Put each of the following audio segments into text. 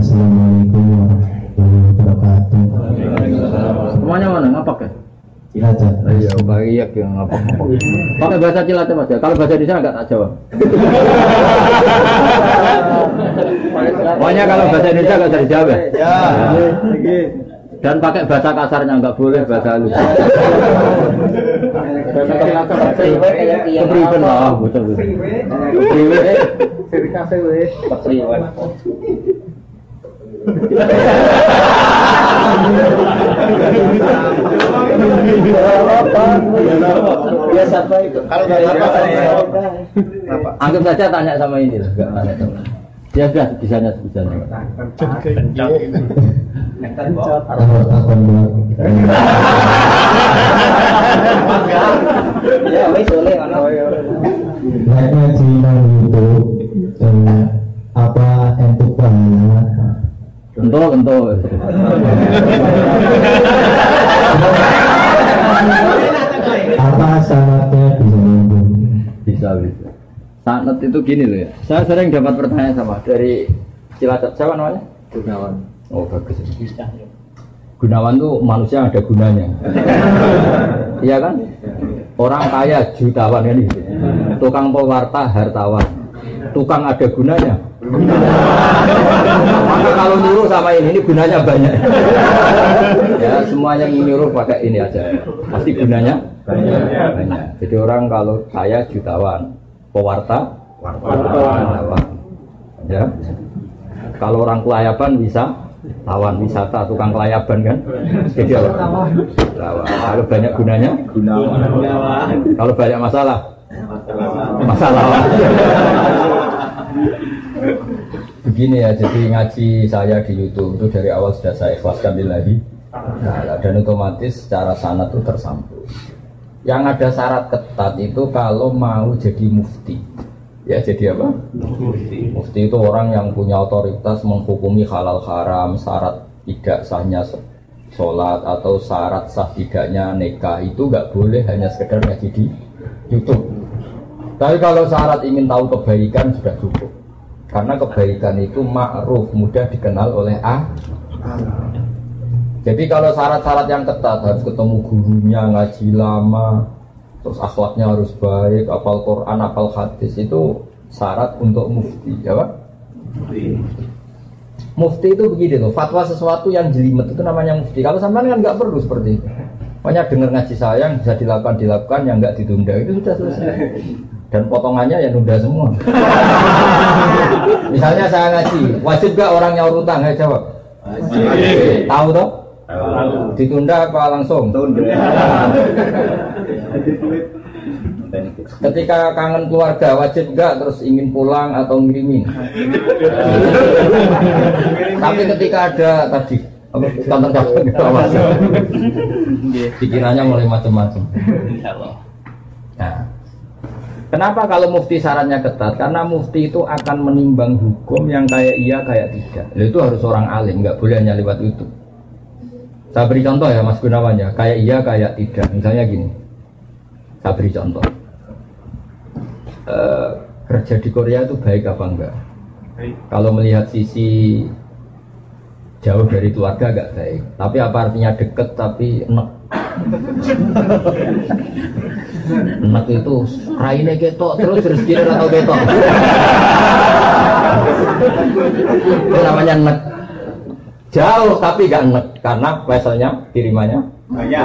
Assalamualaikum warahmatullahi wabarakatuh. Semuanya mana? Ngapak ya? Cilacap. Iya, bagi ya yang ngapak ngapak. Pakai bahasa Cilacap mas ya. Kalau bahasa Indonesia nggak tak jawab. Pokoknya kalau bahasa Indonesia nggak bisa dijawab ya. Dan pakai bahasa kasarnya nggak boleh bahasa halus. Kasar kepriben lah, betul betul. Kepriben. Biasa apa itu? Kalau nggak apa-apa, Anggap saja tanya sama ini lah, nggak tanya sama. Ya sudah, bisanya bisanya. Tahun tahun dua. Ya, wis. Naiknya Cina itu apa entuk banyak Tentu, tentu. apa syaratnya bisa nyambung Bisa, bisa. Sanat itu gini loh ya. Saya sering dapat pertanyaan sama dari Cilacap. Siapa namanya? Gunawan. Oh bagus. Gunawan tuh manusia ada gunanya. Iya kan? Orang kaya jutawan kan gitu. Tukang pewarta hartawan. Tukang ada gunanya. Maka kalau nyuruh sama ini, ini gunanya banyak. ya semuanya nyuruh pakai ini aja. Pasti gunanya banyak. Jadi orang kalau kaya jutawan, pewarta wartawan. Ya. Kalau orang kelayaban bisa tawan wisata, tukang kelayaban kan. Jadi apa? Tawan. Kalau banyak gunanya, kalau banyak masalah, masalah. Begini ya, jadi ngaji saya di YouTube itu dari awal sudah saya ikhlaskan lillahi ta'ala. dan otomatis secara sanat itu tersambung. Yang ada syarat ketat itu kalau mau jadi mufti. Ya jadi apa? Mufti. Mufti itu orang yang punya otoritas menghukumi halal haram, syarat tidak sahnya sholat atau syarat sah tidaknya nikah itu nggak boleh hanya sekedar ngaji di YouTube. Tapi kalau syarat ingin tahu kebaikan sudah cukup. Karena kebaikan itu ma'ruf, mudah dikenal oleh A. Jadi kalau syarat-syarat yang ketat harus ketemu gurunya, ngaji lama, terus akhlaknya harus baik, apal Quran, apal hadis itu syarat untuk mufti, ya Pak? Mufti itu begini loh, fatwa sesuatu yang jelimet itu namanya mufti. Kalau sampean kan nggak perlu seperti itu. Pokoknya dengar ngaji saya yang bisa dilakukan dilakukan, yang nggak ditunda itu sudah selesai. Dan potongannya ya nunda semua. Misalnya saya ngaji, wajib gak orang nyaur utang? Ayo jawab. Tahu toh? Ditunda apa langsung? Ketika kangen keluarga wajib enggak terus ingin pulang atau ngirimin. Tapi ketika ada tadi kantor cabang awas. Pikirannya mulai macam-macam. Nah, Kenapa kalau mufti syaratnya ketat? Karena mufti itu akan menimbang hukum yang kayak iya kayak tidak. Itu harus orang alim, nggak boleh hanya lewat YouTube. Saya beri contoh ya Mas Gunawan ya, kayak iya kayak tidak. Misalnya gini, saya beri contoh. Eh, kerja di Korea itu baik apa enggak? Kalau melihat sisi jauh dari keluarga agak baik. Tapi apa artinya deket tapi enek? enek itu raine ketok terus rezeki atau ketok. itu namanya enek. Jauh tapi gak enek karena levelnya kirimannya banyak.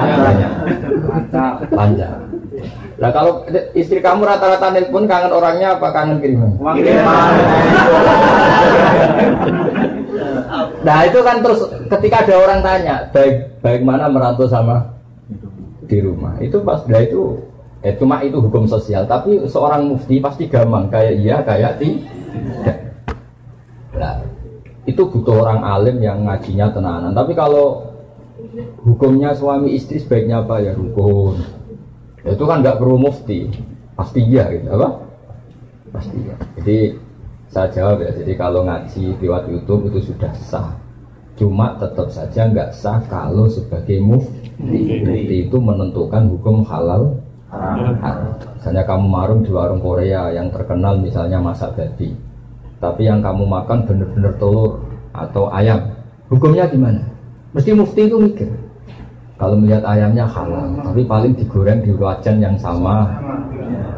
Panjang. Nah kalau istri kamu rata-rata nelpon kangen orangnya apa kangen kiriman? Nah itu kan terus ketika ada orang tanya baik baik mana merantau sama di rumah? Itu pas dah itu eh cuma itu hukum sosial tapi seorang mufti pasti gampang kayak iya kayak tidak. Nah itu butuh orang alim yang ngajinya tenanan. Tapi kalau hukumnya suami istri sebaiknya apa? Ya rukun. Itu kan nggak perlu mufti. Pasti iya gitu apa? Pasti iya. Jadi saya jawab ya. Jadi kalau ngaji lewat YouTube itu sudah sah. Cuma tetap saja nggak sah kalau sebagai mufti mufti itu menentukan hukum halal. Haram. Misalnya kamu marung di warung Korea yang terkenal misalnya masak babi. Tapi yang kamu makan bener-bener telur atau ayam, hukumnya gimana? Mesti mufti itu mikir. Kalau melihat ayamnya halal, tapi paling digoreng di wajan yang sama,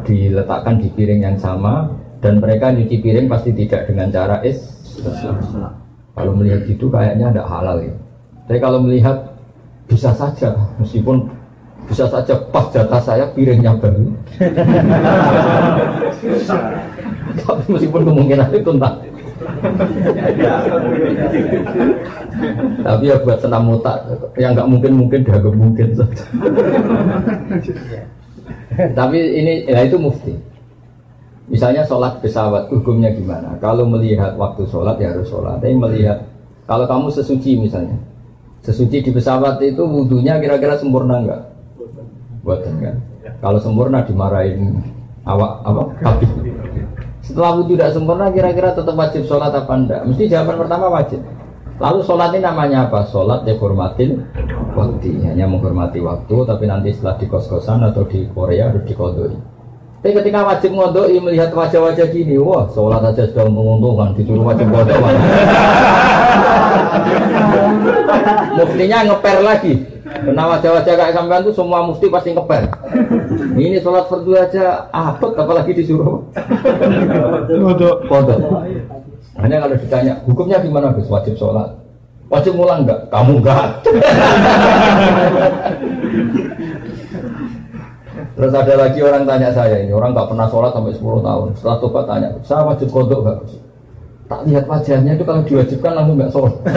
diletakkan di piring yang sama, dan mereka nyuci piring pasti tidak dengan cara is. Kalau melihat itu kayaknya tidak halal ya. Tapi kalau melihat bisa saja, meskipun bisa saja pas jatah saya piringnya baru. Tapi meskipun kemungkinan itu entah. Tapi ya buat senam otak yang nggak mungkin mungkin dah mungkin. Tapi ini ya itu mufti. Misalnya sholat pesawat hukumnya gimana? Kalau melihat waktu sholat ya harus sholat. Tapi melihat kalau kamu sesuci misalnya, sesuci di pesawat itu wudhunya kira-kira sempurna enggak? Buatan kan? Kalau sempurna dimarahin awak apa? Habis. Setelah wudhu tidak sempurna kira-kira tetap wajib sholat apa enggak? Mesti jawaban pertama wajib. Lalu sholat ini namanya apa? Sholat dihormatin waktu, hanya menghormati waktu, tapi nanti setelah di kos-kosan atau di Korea harus dikodoi. Tapi ketika wajib ngodoi melihat wajah-wajah gini, wah sholat aja sudah menguntungkan, disuruh wajib ngodoi. Muftinya ngeper lagi. Karena wajah-wajah kayak sampean itu semua mufti pasti ngeper. Ini sholat fardu aja abot apalagi disuruh kodok. Hanya kalau ditanya hukumnya gimana Gus wajib sholat? Wajib ngulang enggak? Kamu enggak. Terus ada lagi orang tanya saya ini orang nggak pernah sholat sampai 10 tahun. Setelah tobat tanya, saya wajib kodok enggak? Gus? Tak lihat wajahnya itu kalau diwajibkan langsung nggak sholat.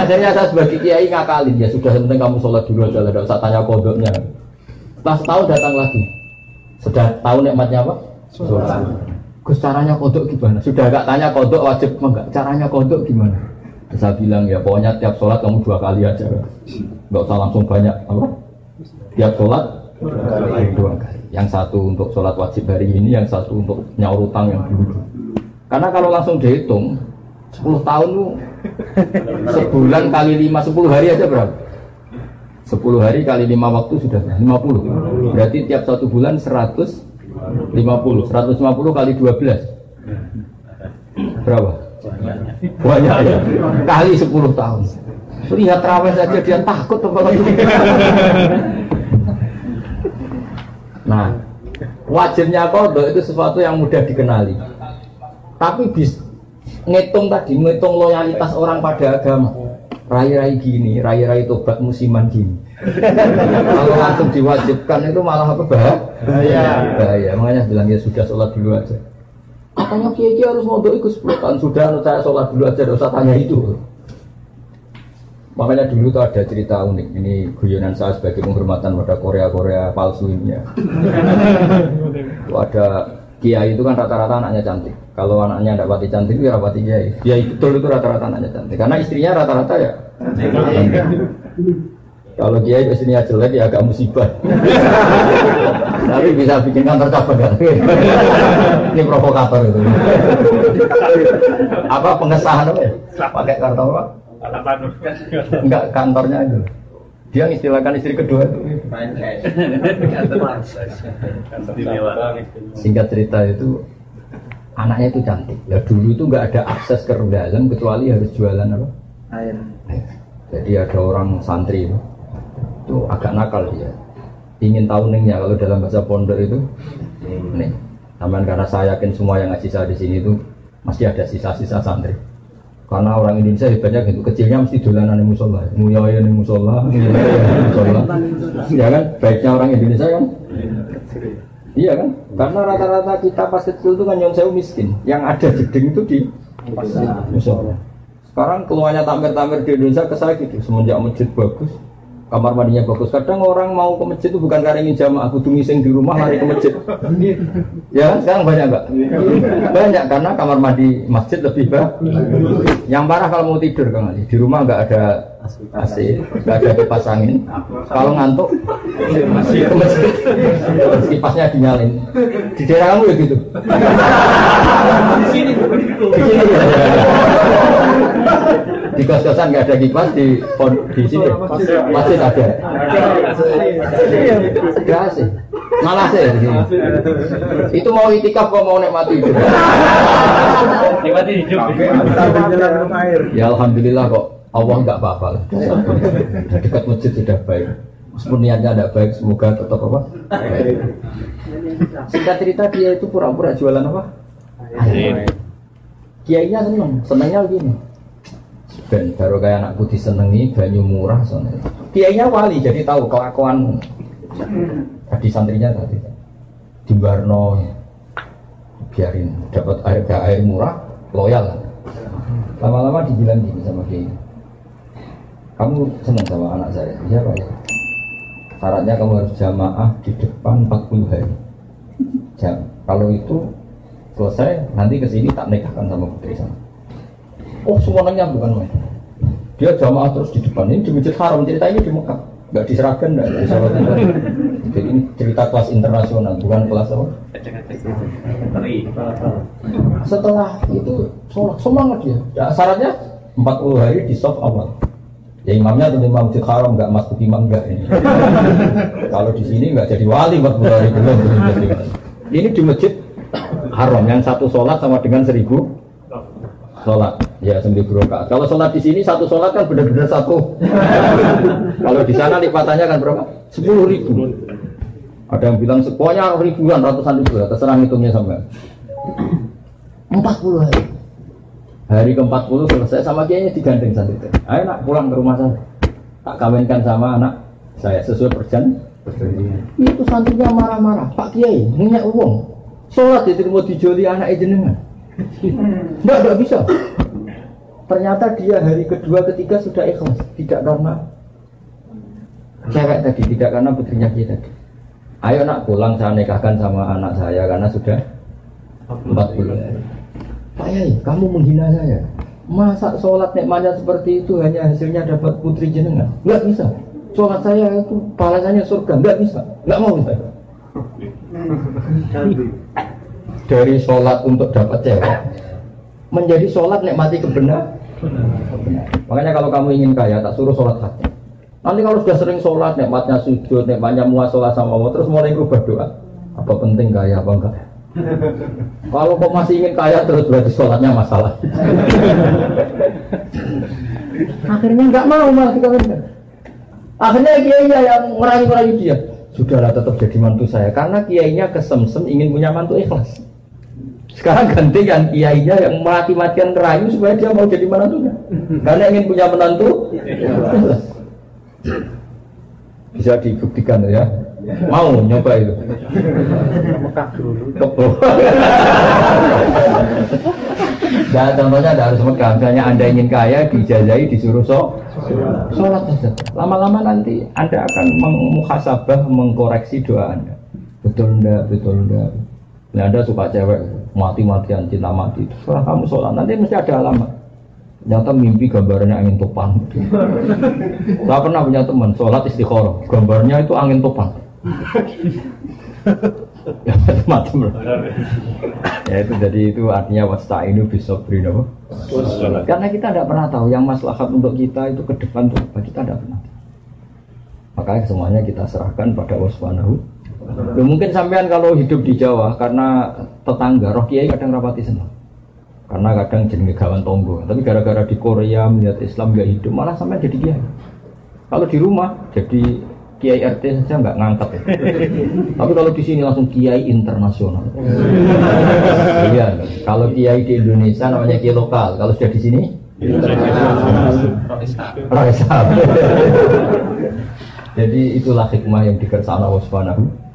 Akhirnya saya sebagai kiai ngakalin ya sudah penting kamu sholat dulu aja, tidak usah tanya kodoknya. Setelah setahun datang lagi, sudah tahu nikmatnya apa? Sholat. Gus caranya kodok gimana? Sudah gak tanya kodok wajib enggak? Caranya kodok gimana? Saya bilang ya pokoknya tiap sholat kamu dua kali aja, nggak usah langsung banyak apa? Tiap sholat dua kali. Yang satu untuk sholat wajib hari ini, yang satu untuk nyaur utang yang dulu. Karena kalau langsung dihitung 10 tahun lu sebulan kali 5 10 hari aja berapa? 10 hari kali 5 waktu sudah 50. Berarti tiap satu bulan 150. 150 kali 12. Berapa? Banyak ya. Kali 10 tahun. Lihat terawih saja dia takut apalagi. Nah, wajibnya kodok itu sesuatu yang mudah dikenali. Tapi bis ngitung tadi, ngitung loyalitas orang pada agama. Rai-rai gini, rai-rai tobat musiman gini. Kalau langsung diwajibkan itu malah apa bahaya? Bahaya. Makanya bilang ya sudah sholat dulu aja. Katanya kiai harus modok ikut 10 tahun sudah, saya sholat dulu aja, tidak usah tanya itu. Makanya dulu tuh ada cerita unik. Ini guyonan saya sebagai penghormatan pada Korea-Korea palsu ini ya. Tuh ada kiai itu kan rata-rata anaknya cantik. Kalau anaknya tidak pati cantik, ya rapati kiai. Kiai betul itu rata-rata anaknya cantik. Karena istrinya rata-rata ya. Kalau kiai istrinya jelek ya agak musibah. Tapi bisa bikin kantor cabang kan? Ini provokator itu. apa pengesahan apa ya? Pakai kartu apa? Enggak kantornya itu. Dia mengistilahkan istri kedua itu. Singkat cerita itu anaknya itu cantik. Ya dulu itu nggak ada akses ke dalam kecuali harus jualan apa? Air. Jadi ada orang santri itu, itu agak nakal dia. Ingin tahu ningnya kalau dalam bahasa pondok itu nih. Taman karena saya yakin semua yang ngaji saya di sini itu masih ada sisa-sisa santri. Karena orang Indonesia hebatnya gitu, kecilnya mesti dolanan di musola, nguyaya di musola, musola. Ya kan, baiknya orang Indonesia kan. Iya kan, karena rata-rata kita pas kecil itu kan yang saya miskin, yang ada jeding itu di musola. Sekarang keluarnya tampir-tampir di Indonesia ke saya gitu, semenjak masjid bagus, kamar mandinya bagus. Kadang orang mau ke masjid itu bukan karena ingin jamaah, kudu ngising di rumah lari ke masjid. ya kan? sekarang banyak enggak? Banyak karena kamar mandi masjid lebih bagus. Yang parah kalau mau tidur Ali, di rumah enggak ada AC, enggak ada kipas angin. Kalau ngantuk masih ke masjid, kipasnya dinyalin. Di daerah kamu ya gitu. Di sini, di sini ya. Di kos-kosan nggak ada kipas di di sini masjid ada. Gak sih, malah sih. Itu mau itikaf kok mau nikmati hidup. Minum air. Ya alhamdulillah kok Allah nggak apa-apa lah. Sudah dekat masjid sudah baik. Meskipun niatnya tidak baik, semoga tetap apa? Baik. Singkat cerita dia itu pura-pura jualan apa? Kiainya seneng, senengnya gini. Ben baru kayak anakku disenengi banyu murah soalnya. Kiainya wali jadi tahu kelakuan tadi santrinya tadi di Barno biarin dapat air air murah loyal. Lama-lama dibilang gini sama Kiai. Kamu senang sama anak saya? Iya Pak ya. Syaratnya kamu harus jamaah di depan 40 hari. Jam. Kalau itu selesai, nanti ke sini tak nikahkan sama putri sana. Oh semuanya bukan main. Dia jamaah terus di depan ini di masjid haram cerita ini di Mekah, nggak diserahkan nggak di. Jadi ini cerita kelas internasional, bukan kelas apa? Setelah itu sholat semangat dia. Ya, syaratnya 40 hari di soft awal. Ya imamnya tentu imam masjid haram nggak masuk imam nggak ini. Kalau di sini nggak jadi wali 40 hari belum. Ini di masjid haram yang satu sholat sama dengan seribu sholat ya sembilan rakaat. Kalau sholat di sini satu sholat kan benar-benar satu. Kalau di sana lipatannya kan berapa? Sepuluh ribu. Ada yang bilang pokoknya ribuan, ratusan ribu, ya, terserah hitungnya sampai. Empat puluh hari. Hari ke empat puluh selesai sama kiainya digandeng santri. Ayo nak pulang ke rumah saya. Tak kawinkan sama anak saya sesuai perjan. Itu santrinya marah-marah. Pak Kiai, minyak uang. Sholat diterima dijoli anak jenengan. Enggak, enggak bisa. Ternyata dia hari kedua, ketiga sudah ikhlas. Tidak karena cewek tadi, tidak karena putrinya dia tadi. Ayo nak pulang saya nikahkan sama anak saya karena sudah 40 hari. Pak Yai, kamu menghina saya. Masa sholat nikmatnya seperti itu hanya hasilnya dapat putri jenengan? Enggak bisa. Sholat saya itu pahalanya surga. Enggak bisa. Enggak mau saya. Dari sholat untuk dapat cewek menjadi sholat nikmati kebenar. Makanya kalau kamu ingin kaya, tak suruh sholat hati. Nanti kalau sudah sering sholat, nikmatnya sujud, nikmatnya muas sholat sama Allah, terus mulai berubah doa. Apa penting kaya apa enggak? Kalau kok masih ingin kaya terus berarti sholatnya masalah. Akhirnya nggak mau malah dikawinkan. Akhirnya kiainya yang merayu-rayu dia. Sudahlah tetap jadi mantu saya karena kiainya kesemsem ingin punya mantu ikhlas. Sekarang ganti yang kiainya yang mati-matian ngerayu supaya dia mau jadi menantunya. Karena ingin punya menantu. Bisa dibuktikan ya. Mau nyoba itu. Kebo. Nah, contohnya ada harus Mekah. Misalnya Anda ingin kaya, dijajahi, disuruh so, sholat. Lama-lama nanti Anda akan mengmuhasabah, mengkoreksi doa Anda. Betul enggak, betul enggak. Nah, Anda suka cewek, mati-matian, cinta mati. Setelah kamu sholat, nanti mesti ada alamat. Ternyata mimpi gambarnya angin topan. Saya pernah punya teman, sholat istiqoroh. Gambarnya itu angin topan. ya macam-macam lah. Ya itu jadi itu artinya wasta ini bisa beri apa? Karena kita tidak pernah tahu yang maslahat untuk kita itu ke depan apa kita tidak pernah. tahu. Makanya semuanya kita serahkan pada Allah Subhanahu. Ya, mungkin sampean kalau hidup di Jawa karena tetangga roh kiai kadang rapati senang. Karena kadang jadi gawan tonggo. Tapi gara-gara di Korea melihat Islam gak hidup malah sampai jadi kiai. Kalau di rumah jadi kiai RT saja nggak ngangkat ya. Tapi kalau di sini langsung kiai internasional. Iya, kalau kiai di Indonesia namanya kiai lokal. Kalau sudah di sini. Jadi itulah hikmah yang dikersana Allah Subhanahu